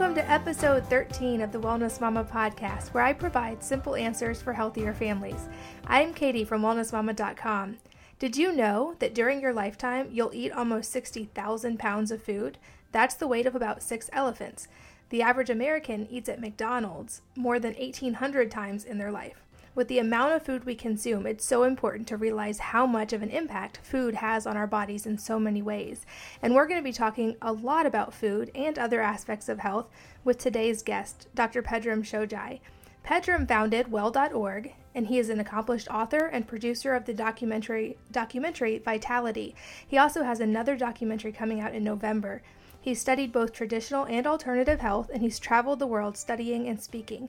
Welcome to episode 13 of the Wellness Mama podcast, where I provide simple answers for healthier families. I'm Katie from wellnessmama.com. Did you know that during your lifetime you'll eat almost 60,000 pounds of food? That's the weight of about six elephants. The average American eats at McDonald's more than 1,800 times in their life. With the amount of food we consume, it's so important to realize how much of an impact food has on our bodies in so many ways. And we're going to be talking a lot about food and other aspects of health with today's guest, Dr. Pedram Shojai. Pedram founded well.org and he is an accomplished author and producer of the documentary documentary Vitality. He also has another documentary coming out in November. He's studied both traditional and alternative health and he's traveled the world studying and speaking.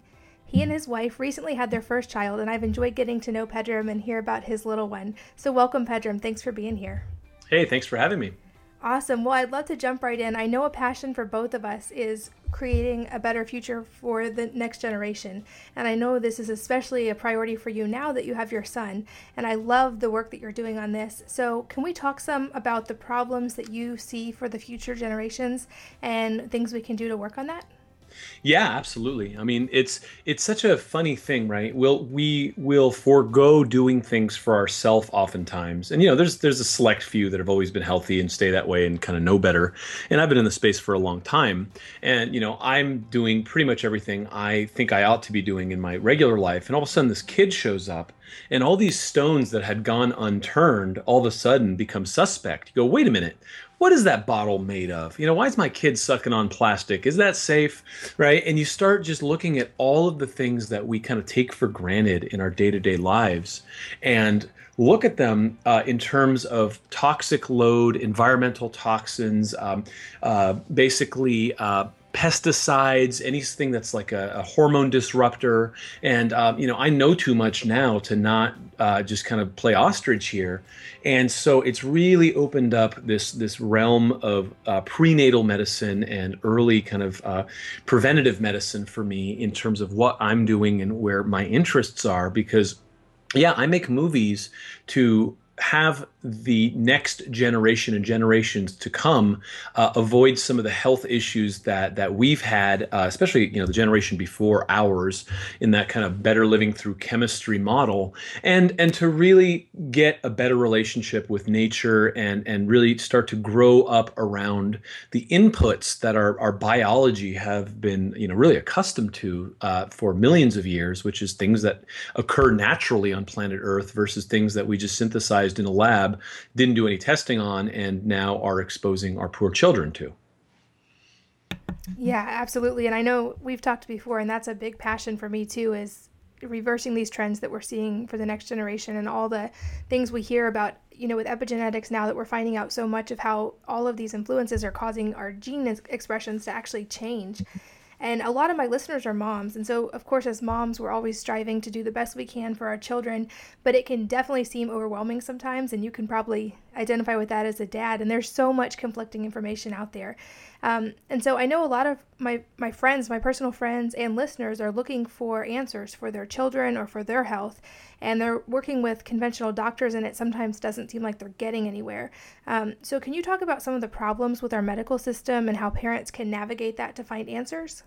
He and his wife recently had their first child, and I've enjoyed getting to know Pedram and hear about his little one. So, welcome, Pedram. Thanks for being here. Hey, thanks for having me. Awesome. Well, I'd love to jump right in. I know a passion for both of us is creating a better future for the next generation. And I know this is especially a priority for you now that you have your son. And I love the work that you're doing on this. So, can we talk some about the problems that you see for the future generations and things we can do to work on that? Yeah, absolutely. I mean, it's it's such a funny thing, right? We'll we will forego doing things for ourselves oftentimes, and you know, there's there's a select few that have always been healthy and stay that way and kind of know better. And I've been in the space for a long time, and you know, I'm doing pretty much everything I think I ought to be doing in my regular life, and all of a sudden, this kid shows up, and all these stones that had gone unturned all of a sudden become suspect. You go, wait a minute, what is that bottle made of? You know, why is my kid sucking on plastic? Is that safe? Right? And you start just looking at all of the things that we kind of take for granted in our day to day lives and look at them uh, in terms of toxic load, environmental toxins, um, uh, basically. Uh, pesticides, anything that's like a, a hormone disruptor. And, um, you know, I know too much now to not uh, just kind of play ostrich here. And so it's really opened up this, this realm of uh, prenatal medicine and early kind of uh, preventative medicine for me in terms of what I'm doing and where my interests are because yeah, I make movies to have the next generation and generations to come uh, avoid some of the health issues that that we've had, uh, especially you know the generation before ours, in that kind of better living through chemistry model, and and to really get a better relationship with nature and and really start to grow up around the inputs that our our biology have been you know really accustomed to uh, for millions of years, which is things that occur naturally on planet Earth versus things that we just in a lab, didn't do any testing on, and now are exposing our poor children to. Yeah, absolutely. And I know we've talked before, and that's a big passion for me too, is reversing these trends that we're seeing for the next generation and all the things we hear about, you know, with epigenetics now that we're finding out so much of how all of these influences are causing our gene expressions to actually change. And a lot of my listeners are moms. And so, of course, as moms, we're always striving to do the best we can for our children, but it can definitely seem overwhelming sometimes. And you can probably identify with that as a dad. And there's so much conflicting information out there. Um, and so I know a lot of my, my friends, my personal friends, and listeners are looking for answers for their children or for their health. And they're working with conventional doctors, and it sometimes doesn't seem like they're getting anywhere. Um, so, can you talk about some of the problems with our medical system and how parents can navigate that to find answers?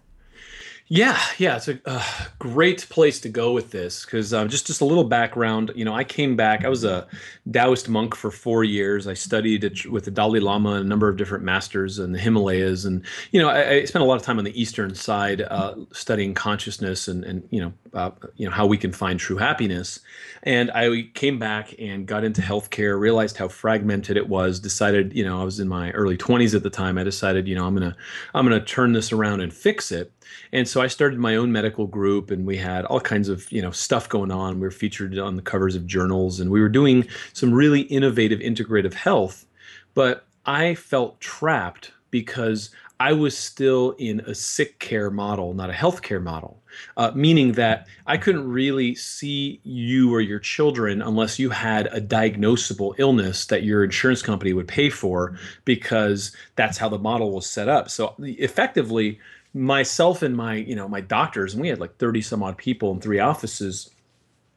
Yeah, yeah, it's a uh, great place to go with this because uh, just just a little background. You know, I came back. I was a Taoist monk for four years. I studied with the Dalai Lama and a number of different masters in the Himalayas, and you know, I, I spent a lot of time on the eastern side uh, studying consciousness and and you know, uh, you know how we can find true happiness. And I came back and got into healthcare. Realized how fragmented it was. Decided, you know, I was in my early twenties at the time. I decided, you know, I'm gonna I'm gonna turn this around and fix it. And so I started my own medical group, and we had all kinds of you know stuff going on. We were featured on the covers of journals, and we were doing some really innovative integrative health. But I felt trapped because I was still in a sick care model, not a healthcare model, uh, meaning that I couldn't really see you or your children unless you had a diagnosable illness that your insurance company would pay for because that's how the model was set up. So effectively, myself and my you know my doctors and we had like 30 some odd people in three offices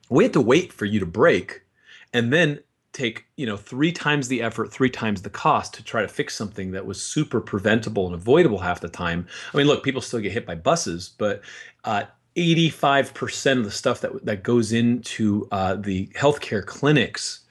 we had to wait for you to break and then take you know three times the effort three times the cost to try to fix something that was super preventable and avoidable half the time. I mean look people still get hit by buses but uh, 85% of the stuff that that goes into uh, the healthcare clinics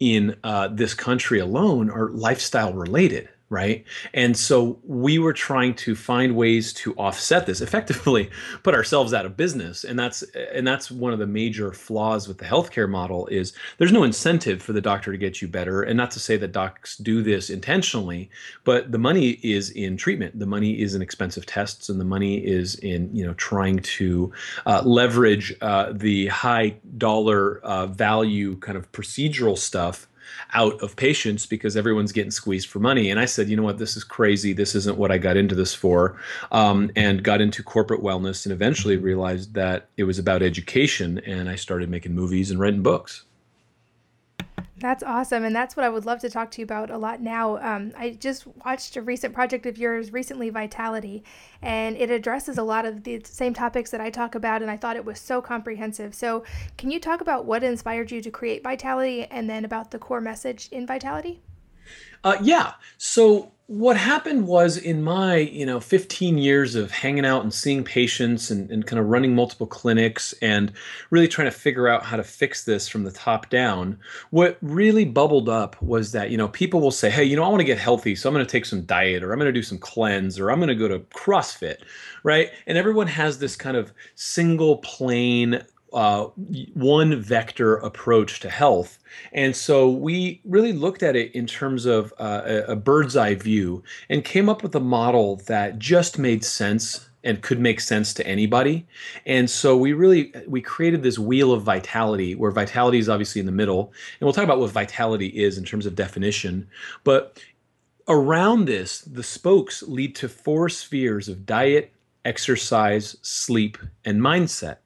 in uh, this country alone are lifestyle related right? And so we were trying to find ways to offset this, effectively put ourselves out of business. And that's and that's one of the major flaws with the healthcare model is there's no incentive for the doctor to get you better. And not to say that docs do this intentionally, but the money is in treatment. The money is in expensive tests, and the money is in you know trying to uh, leverage uh, the high dollar uh, value kind of procedural stuff out of patients because everyone's getting squeezed for money. And I said, you know what, this is crazy. This isn't what I got into this for. Um, and got into corporate wellness and eventually realized that it was about education. And I started making movies and writing books. That's awesome. And that's what I would love to talk to you about a lot now. Um, I just watched a recent project of yours recently, Vitality, and it addresses a lot of the same topics that I talk about. And I thought it was so comprehensive. So, can you talk about what inspired you to create Vitality and then about the core message in Vitality? Uh, yeah. So what happened was in my you know 15 years of hanging out and seeing patients and, and kind of running multiple clinics and really trying to figure out how to fix this from the top down what really bubbled up was that you know people will say hey you know i want to get healthy so i'm going to take some diet or i'm going to do some cleanse or i'm going to go to crossfit right? And everyone has this kind of single plane uh, one vector approach to health. And so we really looked at it in terms of uh, a, a bird's eye view and came up with a model that just made sense and could make sense to anybody. And so we really we created this wheel of vitality where vitality is obviously in the middle. And we'll talk about what vitality is in terms of definition, but around this the spokes lead to four spheres of diet, exercise, sleep, and mindset.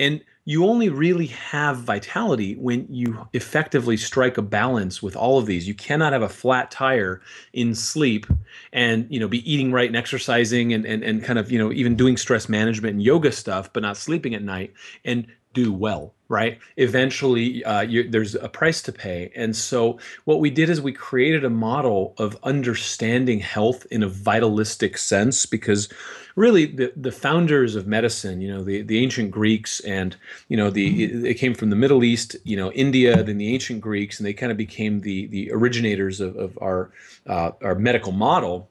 And you only really have vitality when you effectively strike a balance with all of these. You cannot have a flat tire in sleep and you know be eating right and exercising and, and, and kind of you know even doing stress management and yoga stuff, but not sleeping at night and do well right eventually uh, there's a price to pay and so what we did is we created a model of understanding health in a vitalistic sense because really the, the founders of medicine you know the, the ancient greeks and you know the it, it came from the middle east you know india then the ancient greeks and they kind of became the the originators of, of our uh, our medical model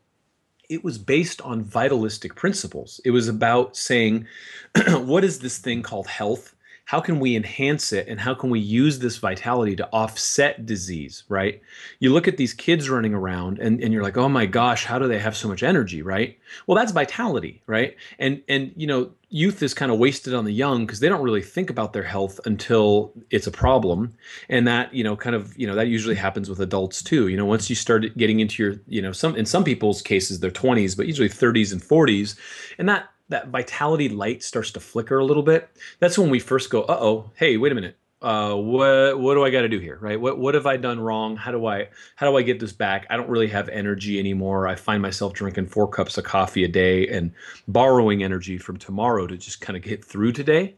it was based on vitalistic principles. It was about saying, what is this thing called health? How can we enhance it and how can we use this vitality to offset disease right? You look at these kids running around and, and you're like oh my gosh how do they have so much energy? Right? Well that's vitality right? And and you know youth is kind of wasted on the young because they don't really think about their health until it's a problem. And that you know kind of you know that usually happens with adults too. You know once you start getting into your you know some in some people's cases their 20s but usually 30s and 40s and that that vitality light starts to flicker a little bit, that's when we first go, uh oh, hey, wait a minute. Uh, what what do I got to do here, right? What what have I done wrong? How do I how do I get this back? I don't really have energy anymore. I find myself drinking four cups of coffee a day and borrowing energy from tomorrow to just kind of get through today.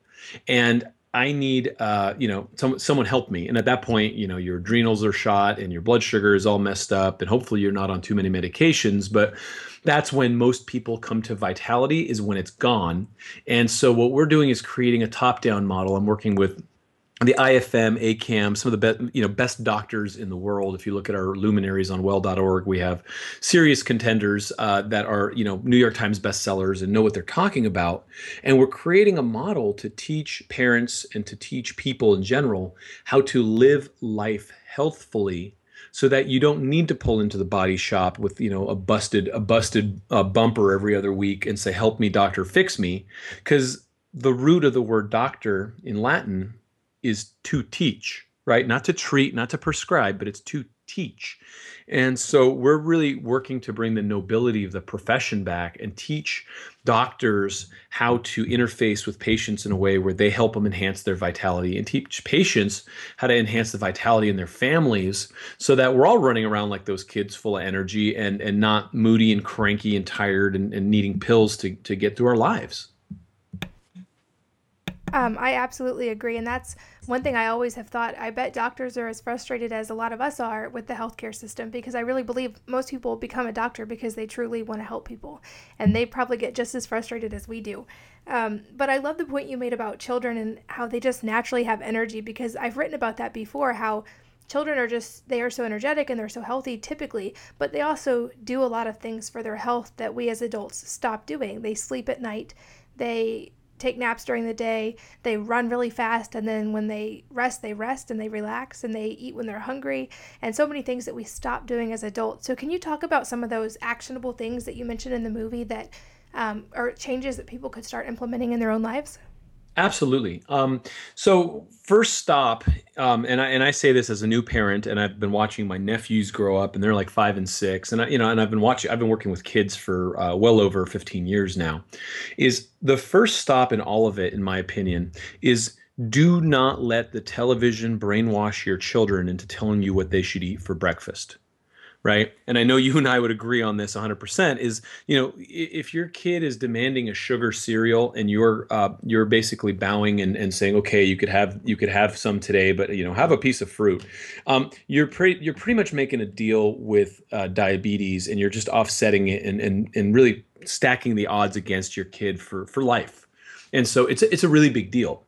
And I need, uh, you know, some, someone help me. And at that point, you know, your adrenals are shot and your blood sugar is all messed up, and hopefully you're not on too many medications. But that's when most people come to vitality is when it's gone. And so what we're doing is creating a top-down model. I'm working with the IFM, ACAM, some of the best, you know, best doctors in the world. If you look at our luminaries on well.org, we have serious contenders uh, that are, you know, New York Times bestsellers and know what they're talking about. And we're creating a model to teach parents and to teach people in general how to live life healthfully so that you don't need to pull into the body shop with you know a busted a busted uh, bumper every other week and say help me doctor fix me. Because the root of the word doctor in latin is to teach right? Not to treat not to prescribe but it's to teach and so we're really working to bring the nobility of the profession back and teach doctors how to interface with patients in a way where they help them enhance their vitality and teach patients how to enhance the vitality in their families so that we're all running around like those kids full of energy and, and not moody and cranky and tired and, and needing pills to, to get through our lives. Um, I absolutely agree. And that's one thing I always have thought. I bet doctors are as frustrated as a lot of us are with the healthcare system because I really believe most people become a doctor because they truly want to help people. And they probably get just as frustrated as we do. Um, but I love the point you made about children and how they just naturally have energy because I've written about that before how children are just they are so energetic and they're so healthy typically but they also do a lot of things for their health that we as adults stop doing they sleep at night they take naps during the day, they run really fast, and then when they rest, they rest and they relax and they eat when they're hungry, and so many things that we stop doing as adults. So, can you talk about some of those actionable things that you mentioned in the movie that um, are changes that people could start implementing in their own lives? Absolutely. Um, so first stop, um, and I and I say this as a new parent, and I've been watching my nephews grow up, and they're like five and six, and I, you know, and I've been watching, I've been working with kids for uh, well over fifteen years now. Is the first stop in all of it, in my opinion, is do not let the television brainwash your children into telling you what they should eat for breakfast right? And i know you and i would agree on this 100% is you know if your kid is demanding a sugar cereal and you're uh, you're basically bowing and, and saying okay you could have you could have some today but you know have a piece of fruit um, you're pretty you're pretty much making a deal with uh, diabetes and you're just offsetting it and, and and really stacking the odds against your kid for for life. And so it's a, it's a really big deal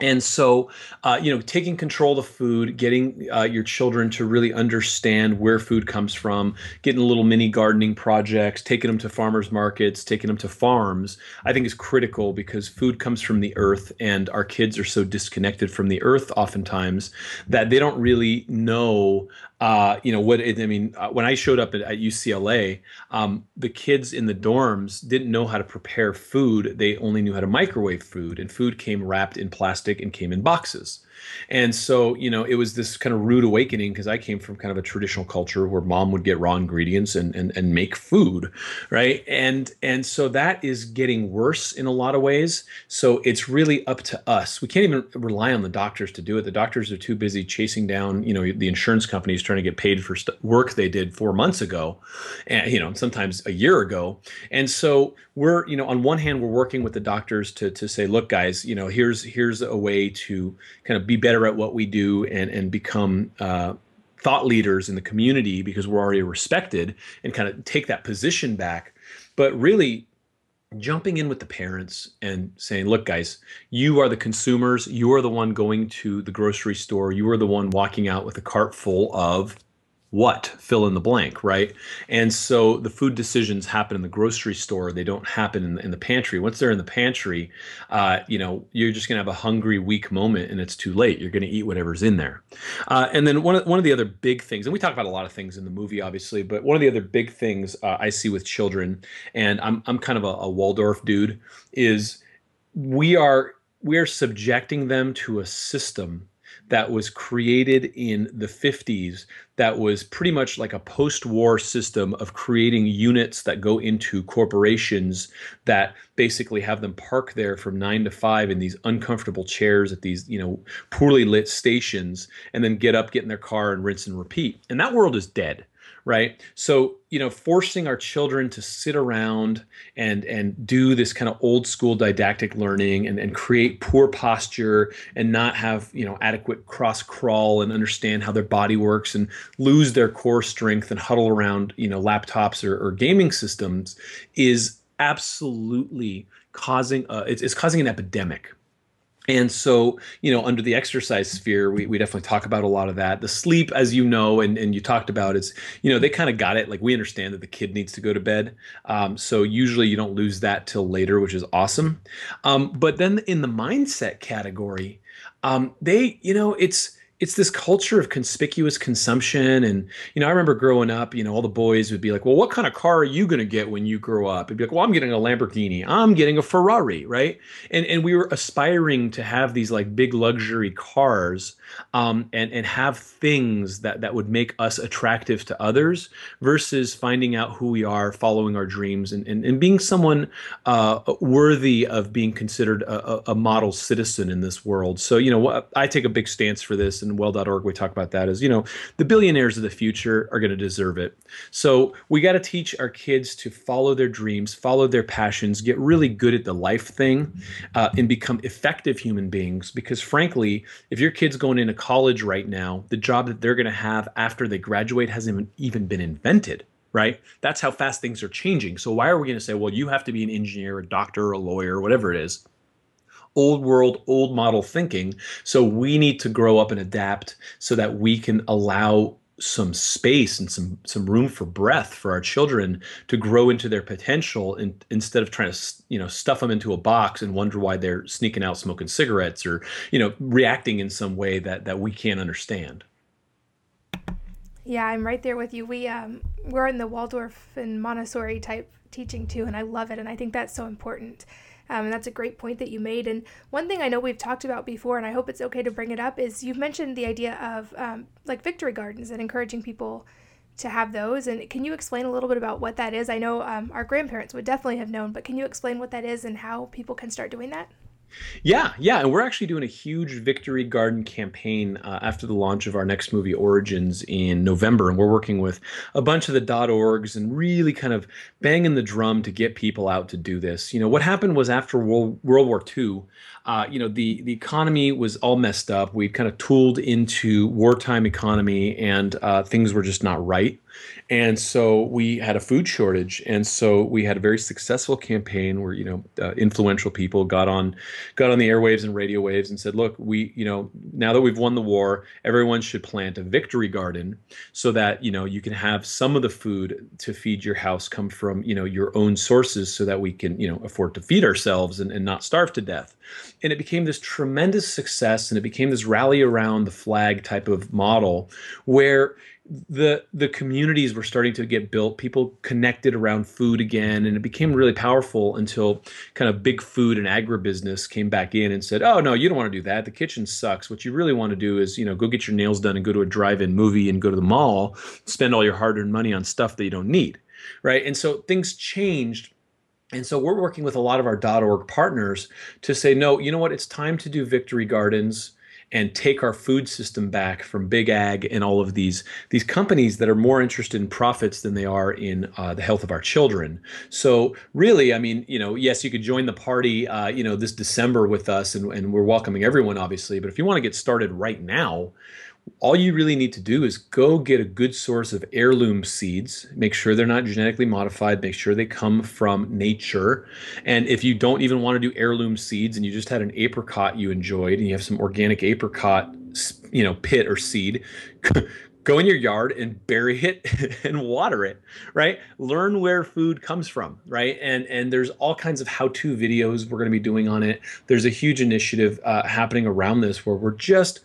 and so, uh, you know, taking control of food, getting uh, your children to really understand where food comes from, getting little mini gardening projects, taking them to farmers markets, taking them to farms, I think is critical because food comes from the earth, and our kids are so disconnected from the earth oftentimes that they don't really know uh, you know what it, I mean. Uh, when I showed up at, at UCLA, um, the kids in the dorms didn't know how to prepare food. They only knew how to microwave food, and food came wrapped in plastic and came in boxes. And so, you know, it was this kind of rude awakening because I came from kind of a traditional culture where mom would get raw ingredients and, and, and make food, right? And and so that is getting worse in a lot of ways. So it's really up to us. We can't even rely on the doctors to do it. The doctors are too busy chasing down, you know, the insurance companies trying to get paid for st- work they did four months ago, and you know, sometimes a year ago. And so we're, you know, on one hand, we're working with the doctors to to say, look, guys, you know, here's here's a way to kind of be better at what we do and and become uh, thought leaders in the community because we're already respected and kind of take that position back. But really, jumping in with the parents and saying, look, guys, you are the consumers. You are the one going to the grocery store. You are the one walking out with a cart full of what? Fill in the blank right? And so the food decisions happen in the grocery store. They don't happen in the, in the pantry. Once they're in the pantry uh, you know you're just going to have a hungry weak moment and it's too late. You're going to eat whatever's in there. Uh, and then one of, one of the other big things and we talk about a lot of things in the movie obviously but one of the other big things uh, i see with children and i'm, I'm kind of a, a waldorf dude is we are we are subjecting them to a system that was created in the 50s that was pretty much like a post war system of creating units that go into corporations that basically have them park there from nine to five in these uncomfortable chairs at these, you know, poorly lit stations and then get up, get in their car and rinse and repeat. And that world is dead right? So you know forcing our children to sit around and and do this kind of old school didactic learning and, and create poor posture and not have you know adequate cross crawl and understand how their body works and lose their core strength and huddle around you know laptops or, or gaming systems is absolutely causing uh, it's, it's causing an epidemic and so, you know, under the exercise sphere, we, we definitely talk about a lot of that. The sleep, as you know, and, and you talked about, is, you know, they kind of got it. Like we understand that the kid needs to go to bed. Um, so usually you don't lose that till later, which is awesome. Um, but then in the mindset category, um, they, you know, it's, it's this culture of conspicuous consumption. And you know i remember growing up you know all the boys would be like well what kind of car are you going to get when you grow up? It'd be like well i'm getting a lamborghini. I'm getting a ferrari right? And and we were aspiring to have these like big luxury cars um, and and have things that that would make us attractive to others versus finding out who we are following our dreams and and, and being someone uh, worthy of being considered a, a model citizen in this world. So you know i take a big stance for this and well.org we talk about that is you know the billionaires of the future are going to deserve it so we got to teach our kids to follow their dreams follow their passions get really good at the life thing uh, and become effective human beings because frankly if your kid's going into college right now the job that they're going to have after they graduate hasn't even been invented right? That's how fast things are changing. So why are we going to say, well, you have to be an engineer, a doctor, a lawyer, whatever it is? Old world, old model thinking. So we need to grow up and adapt so that we can allow some space and some some room for breath for our children to grow into their potential in, instead of trying to you know stuff them into a box and wonder why they're sneaking out smoking cigarettes or you know reacting in some way that that we can't understand yeah, I'm right there with you. We um we're in the Waldorf and Montessori type teaching too, and I love it, and I think that's so important. Um, and that's a great point that you made. And one thing I know we've talked about before, and I hope it's okay to bring it up, is you've mentioned the idea of um, like victory gardens and encouraging people to have those. And can you explain a little bit about what that is? I know um, our grandparents would definitely have known, but can you explain what that is and how people can start doing that? Yeah, yeah, and we're actually doing a huge Victory Garden campaign uh, after the launch of our next movie, Origins, in November, and we're working with a bunch of the .orgs and really kind of banging the drum to get people out to do this. You know, what happened was after World, World War II, uh, you know, the the economy was all messed up. We kind of tooled into wartime economy, and uh, things were just not right. And so we had a food shortage, and so we had a very successful campaign where you know uh, influential people got on got on the airwaves and radio waves and said, "Look, we you know now that we've won the war, everyone should plant a victory garden so that you know you can have some of the food to feed your house come from you know your own sources, so that we can you know afford to feed ourselves and, and not starve to death." And it became this tremendous success, and it became this rally around the flag type of model where the the communities were starting to get built. People connected around food again and it became really powerful until kind of big food and agribusiness came back in and said oh no you don't want to do that. The kitchen sucks. What you really want to do is you know go get your nails done and go to a drive-in movie and go to the mall spend all your hard-earned money on stuff that you don't need right? And so things changed. And so we're working with a lot of our .org partners to say no you know what? It's time to do victory gardens and take our food system back from big ag and all of these these companies that are more interested in profits than they are in uh, the health of our children. So really, I mean, you know, yes, you could join the party, uh, you know, this December with us, and, and we're welcoming everyone, obviously. But if you want to get started right now, all you really need to do is go get a good source of heirloom seeds. Make sure they're not genetically modified. Make sure they come from nature. And if you don't even want to do heirloom seeds and you just had an apricot you enjoyed and you have some organic apricot, you know, pit or seed, go in your yard and bury it and water it right learn where food comes from right and and there's all kinds of how-to videos we're going to be doing on it there's a huge initiative uh, happening around this where we're just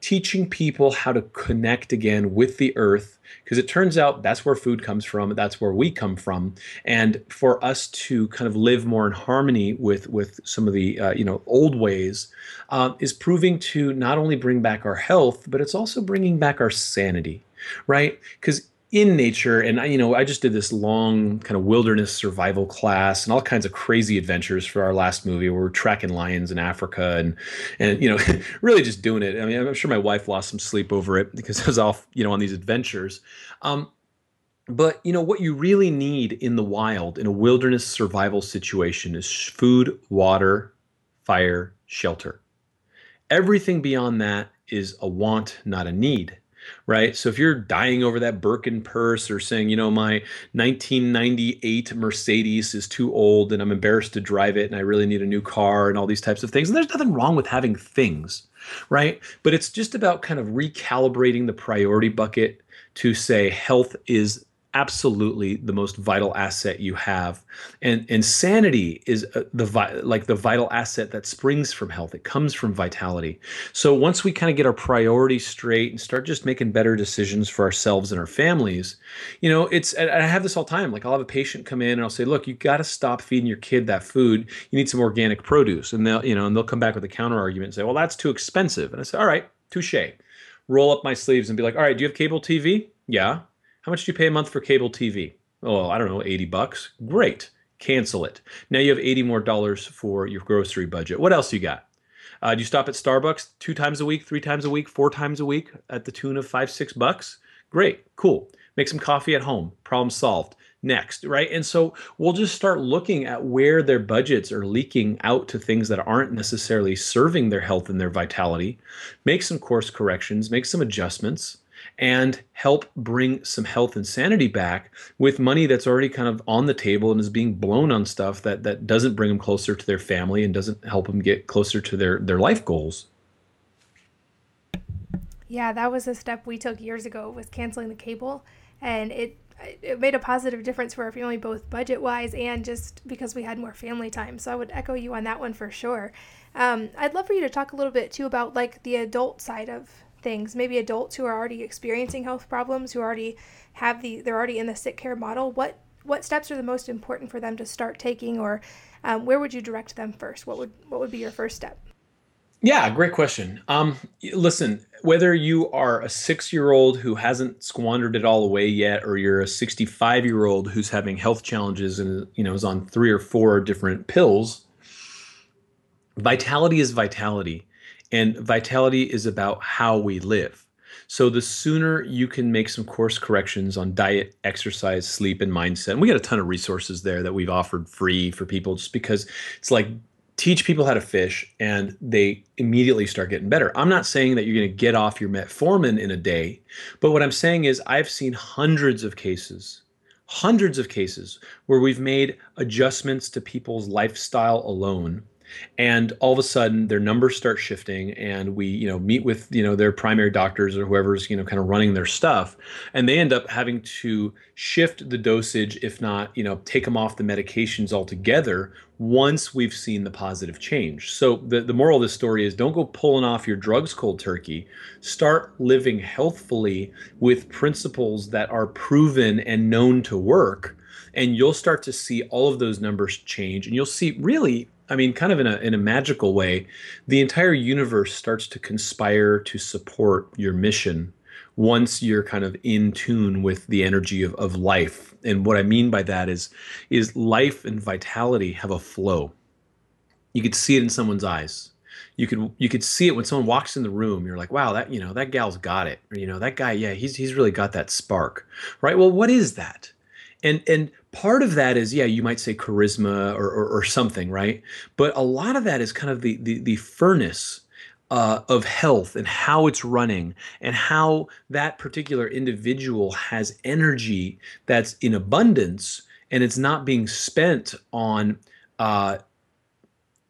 teaching people how to connect again with the earth because it turns out that's where food comes from that's where we come from. And for us to kind of live more in harmony with with some of the uh, you know old ways uh, is proving to not only bring back our health but it's also bringing back our sanity right? Because in nature and I, you know i just did this long kind of wilderness survival class and all kinds of crazy adventures for our last movie. Where we're tracking lions in africa and and you know really just doing it. I mean i'm sure my wife lost some sleep over it because i was off you know on these adventures. Um, but you know what you really need in the wild in a wilderness survival situation is food water fire shelter. Everything beyond that is a want not a need right? So if you're dying over that Birkin purse or saying, you know, my 1998 Mercedes is too old and I'm embarrassed to drive it and I really need a new car and all these types of things, and there's nothing wrong with having things, right? But it's just about kind of recalibrating the priority bucket to say health is absolutely the most vital asset you have. And and sanity is uh, the like the vital asset that springs from health. It comes from vitality. So once we kind of get our priorities straight and start just making better decisions for ourselves and our families you know it's i have this all the time. Like i'll have a patient come in and i'll say look you got to stop feeding your kid that food. You need some organic produce. And they'll you know and they'll come back with a counter argument and say well that's too expensive. And i say all right touche. Roll up my sleeves and be like all right do you have cable tv yeah how much do you pay a month for cable TV? Oh, I don't know, 80 bucks. Great. Cancel it. Now you have 80 more dollars for your grocery budget. What else you got? Uh, do you stop at Starbucks two times a week, three times a week, four times a week at the tune of five, six bucks? Great, cool. Make some coffee at home. Problem solved. Next, right? And so we'll just start looking at where their budgets are leaking out to things that aren't necessarily serving their health and their vitality. Make some course corrections, make some adjustments and help bring some health and sanity back with money that's already kind of on the table and is being blown on stuff that that doesn't bring them closer to their family and doesn't help them get closer to their their life goals. Yeah, that was a step we took years ago was canceling the cable and it it made a positive difference for our family both budget wise and just because we had more family time. So I would echo you on that one for sure. Um, I'd love for you to talk a little bit too about like the adult side of things. Maybe adults who are already experiencing health problems who already have the they're already in the sick care model what what steps are the most important for them to start taking or um, where would you direct them first? What would what would be your first step? Yeah great question. Um, listen whether you are a six year old who hasn't squandered it all away yet or you're a 65 year old who's having health challenges and you know is on three or four different pills vitality is vitality and vitality is about how we live. So the sooner you can make some course corrections on diet, exercise, sleep, and mindset, and we got a ton of resources there that we've offered free for people just because it's like teach people how to fish and they immediately start getting better. I'm not saying that you're going to get off your metformin in a day, but what I'm saying is I've seen hundreds of cases, hundreds of cases where we've made adjustments to people's lifestyle alone and all of a sudden their numbers start shifting and we you know meet with you know their primary doctors or whoever's you know kind of running their stuff and they end up having to shift the dosage if not you know take them off the medications altogether once we've seen the positive change. So the, the moral of this story is don't go pulling off your drugs cold turkey. Start living healthfully with principles that are proven and known to work and you'll start to see all of those numbers change and you'll see really I mean, kind of in a in a magical way, the entire universe starts to conspire to support your mission once you're kind of in tune with the energy of, of life. And what I mean by that is is life and vitality have a flow. You could see it in someone's eyes. You could you could see it when someone walks in the room. You're like, wow, that you know that gal's got it. Or, you know that guy, yeah, he's he's really got that spark, right? Well, what is that? And and part of that is yeah you might say charisma or, or, or something right? But a lot of that is kind of the the, the furnace uh, of health and how it's running and how that particular individual has energy that's in abundance and it's not being spent on uh,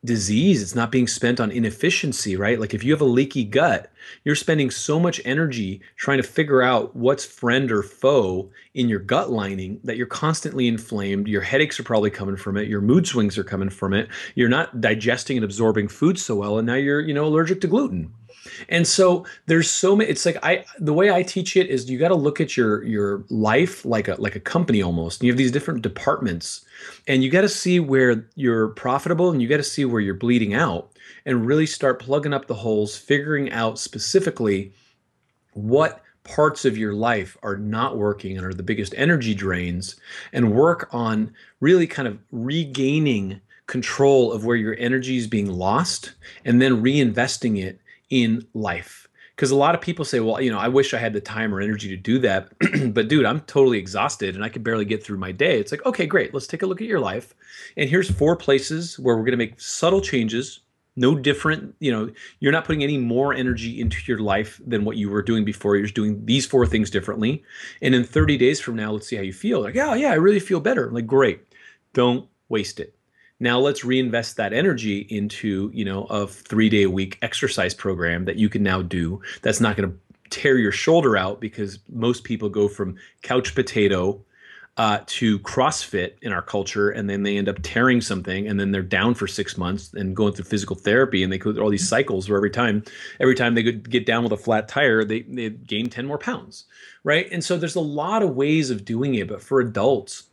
disease it's not being spent on inefficiency right? Like if you have a leaky gut you're spending so much energy trying to figure out what's friend or foe in your gut lining that you're constantly inflamed your headaches are probably coming from it your mood swings are coming from it you're not digesting and absorbing food so well and now you're you know allergic to gluten and so there's so many it's like i the way i teach it is you got to look at your your life like a like a company almost. And you have these different departments and you got to see where you're profitable and you got to see where you're bleeding out and really start plugging up the holes figuring out specifically what parts of your life are not working and are the biggest energy drains and work on really kind of regaining control of where your energy is being lost and then reinvesting it in life. Because a lot of people say well you know i wish i had the time or energy to do that. But dude i'm totally exhausted and i can barely get through my day. It's like okay great. Let's take a look at your life. And here's four places where we're going to make subtle changes no different you know you're not putting any more energy into your life than what you were doing before. You're just doing these four things differently. And in 30 days from now let's see how you feel. Like yeah yeah i really feel better. I'm like great. Don't waste it now let's reinvest that energy into you know a three day a week exercise program that you can now do that's not going to tear your shoulder out because most people go from couch potato uh, to CrossFit in our culture, and then they end up tearing something, and then they're down for six months and going through physical therapy, and they go through all these cycles where every time, every time they could get down with a flat tire, they they gain ten more pounds, right? And so there's a lot of ways of doing it, but for adults,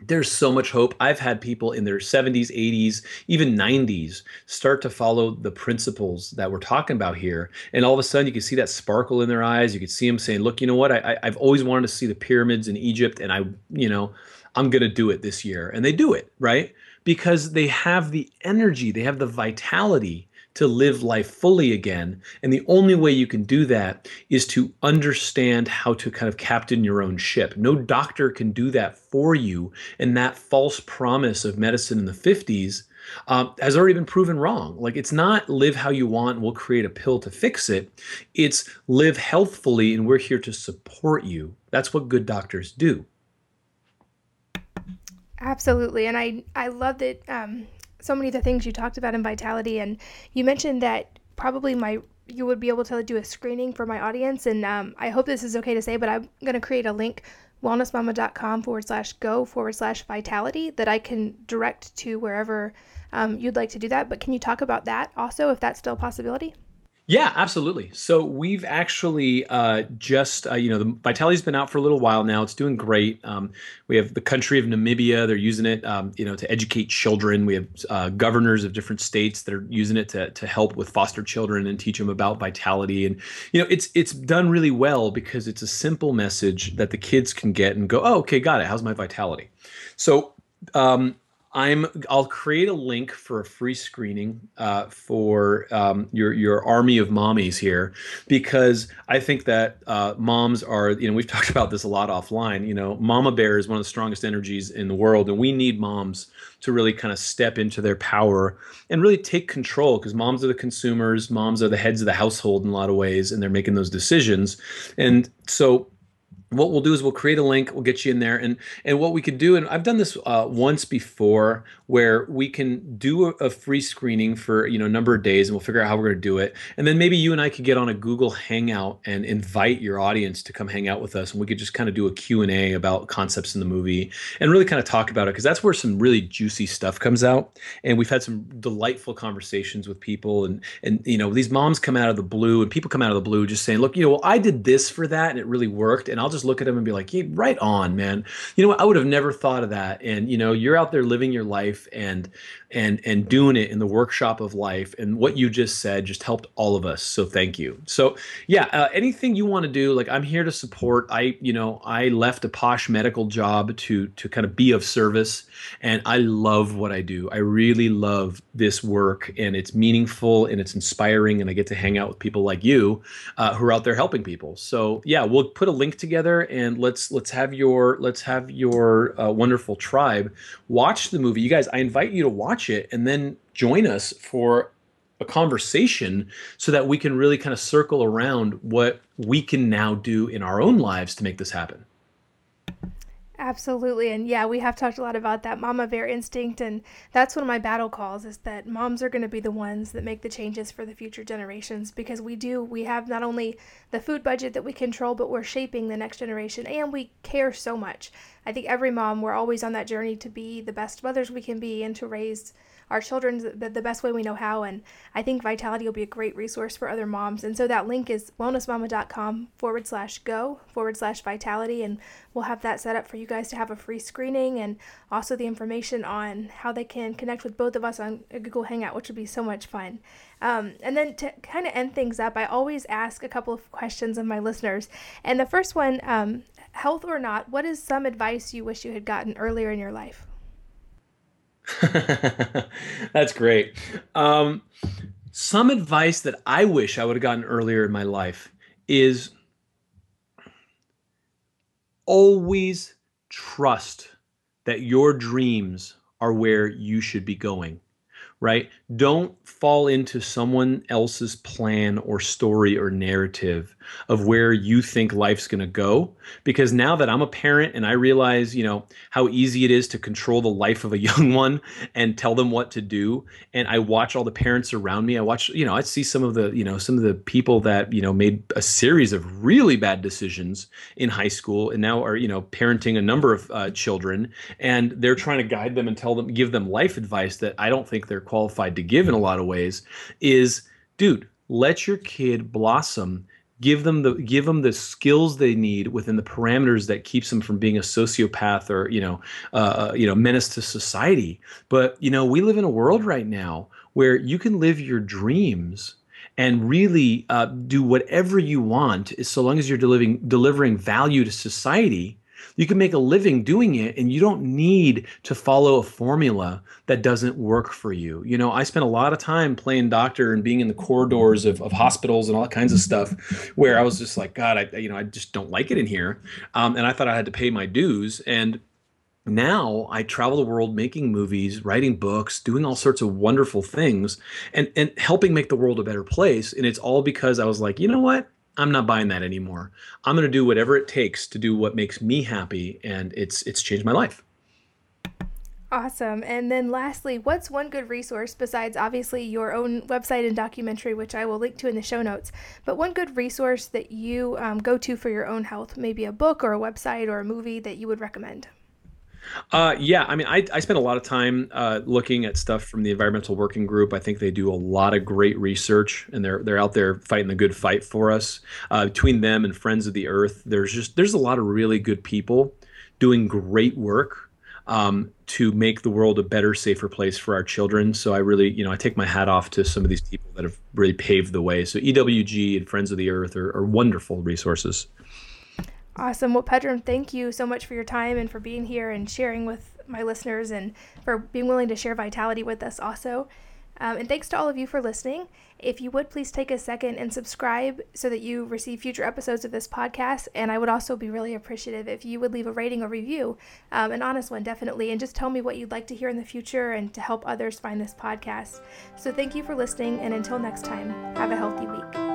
there's so much hope. I've had people in their 70s, 80s, even 90s start to follow the principles that we're talking about here. And all of a sudden, you can see that sparkle in their eyes. You can see them saying, Look, you know what? I, have always wanted to see the pyramids in Egypt, and I, you know, I'm going to do it this year. And they do it, right? Because they have the energy, they have the vitality to live life fully again. And the only way you can do that is to understand how to kind of captain your own ship. No doctor can do that for you. And that false promise of medicine in the 50s um, has already been proven wrong. Like it's not live how you want and we'll create a pill to fix it. It's live healthfully and we're here to support you. That's what good doctors do. Absolutely, and I I love that um, so many of the things you talked about in vitality, and you mentioned that probably my you would be able to do a screening for my audience, and um, I hope this is okay to say, but I'm going to create a link wellnessmama.com forward slash go forward slash vitality that I can direct to wherever um, you'd like to do that. But can you talk about that also, if that's still a possibility? Yeah, absolutely. So we've actually uh, just, uh, you know, the Vitality's been out for a little while now. It's doing great. Um, we have the country of Namibia; they're using it, um, you know, to educate children. We have uh, governors of different states that are using it to to help with foster children and teach them about vitality. And you know, it's it's done really well because it's a simple message that the kids can get and go, oh, okay, got it. How's my vitality? So um, I'm I'll create a link for a free screening uh, for um, your your army of mommies here because I think that uh, moms are you know we've talked about this a lot offline you know mama bear is one of the strongest energies in the world and we need moms to really kind of step into their power and really take control because moms are the consumers moms are the heads of the household in a lot of ways and they're making those decisions. And so what we'll do is we'll create a link we'll get you in there and and what we could do and i've done this uh, once before where we can do a, a, free screening for you know a number of days and we'll figure out how we're going to do it. And then maybe you and i could get on a google hangout and invite your audience to come hang out with us and we could just kind of do a q&a about concepts in the movie and really kind of talk about it because that's where some really juicy stuff comes out. And we've had some delightful conversations with people and and you know these moms come out of the blue and people come out of the blue just saying look you know well i did this for that and it really worked and i'll just just look at them and be like, yeah, right on, man. You know? I would have never thought of that. And you know, you're out there living your life and and and doing it in the workshop of life. And what you just said just helped all of us. So thank you. So yeah, uh, anything you want to do, like I'm here to support. I you know I left a posh medical job to to kind of be of service, and I love what I do. I really love this work, and it's meaningful and it's inspiring, and I get to hang out with people like you uh, who are out there helping people. So yeah, we'll put a link together and let's let's have your let's have your uh, wonderful tribe watch the movie. You guys, I invite you to watch it and then join us for a conversation so that we can really kind of circle around what we can now do in our own lives to make this happen. Absolutely. And yeah, we have talked a lot about that mama bear instinct. And that's one of my battle calls is that moms are going to be the ones that make the changes for the future generations because we do, we have not only the food budget that we control, but we're shaping the next generation and we care so much. I think every mom, we're always on that journey to be the best mothers we can be and to raise our children the, the best way we know how. And I think Vitality will be a great resource for other moms. And so that link is wellnessmama.com forward slash go forward slash vitality. And we'll have that set up for you guys to have a free screening and also the information on how they can connect with both of us on a Google Hangout, which would be so much fun. Um, and then to kind of end things up, I always ask a couple of questions of my listeners. And the first one, um, health or not, what is some advice you wish you had gotten earlier in your life? That's great. Um, some advice that I wish I would have gotten earlier in my life is always trust that your dreams are where you should be going right? Don't fall into someone else's plan or story or narrative of where you think life's going to go because now that I'm a parent and I realize, you know, how easy it is to control the life of a young one and tell them what to do and I watch all the parents around me, I watch, you know, I see some of the, you know, some of the people that, you know, made a series of really bad decisions in high school and now are, you know, parenting a number of uh, children and they're trying to guide them and tell them give them life advice that I don't think they're qualified to give in a lot of ways is dude let your kid blossom. Give them the give them the skills they need within the parameters that keeps them from being a sociopath or you know uh, uh, you know menace to society. But you know we live in a world right now where you can live your dreams and really uh, do whatever you want so long as you're delivering delivering value to society You can make a living doing it, and you don't need to follow a formula that doesn't work for you. You know, I spent a lot of time playing doctor and being in the corridors of, of hospitals and all kinds of stuff where I was just like, God, I, you know, I just don't like it in here. Um, and I thought I had to pay my dues. And now I travel the world making movies, writing books, doing all sorts of wonderful things and and helping make the world a better place and it's all because I was like, "You know what? I'm not buying that anymore. I'm going to do whatever it takes to do what makes me happy and it's it's changed my life." Awesome. And then lastly, what's one good resource besides obviously your own website and documentary, which I will link to in the show notes, but one good resource that you um, go to for your own health, maybe a book or a website or a movie that you would recommend? Uh, yeah, I mean, I, I spend a lot of time uh, looking at stuff from the Environmental Working Group. I think they do a lot of great research, and they're they're out there fighting the good fight for us. Uh, between them and Friends of the Earth, there's just there's a lot of really good people doing great work um, to make the world a better, safer place for our children. So I really, you know, I take my hat off to some of these people that have really paved the way. So EWG and Friends of the Earth are, are wonderful resources. Awesome. Well, Pedram, thank you so much for your time and for being here and sharing with my listeners and for being willing to share vitality with us also. Um, and thanks to all of you for listening. If you would please take a second and subscribe so that you receive future episodes of this podcast. And I would also be really appreciative if you would leave a rating or review, um, an honest one, definitely, and just tell me what you'd like to hear in the future and to help others find this podcast. So thank you for listening. And until next time, have a healthy week.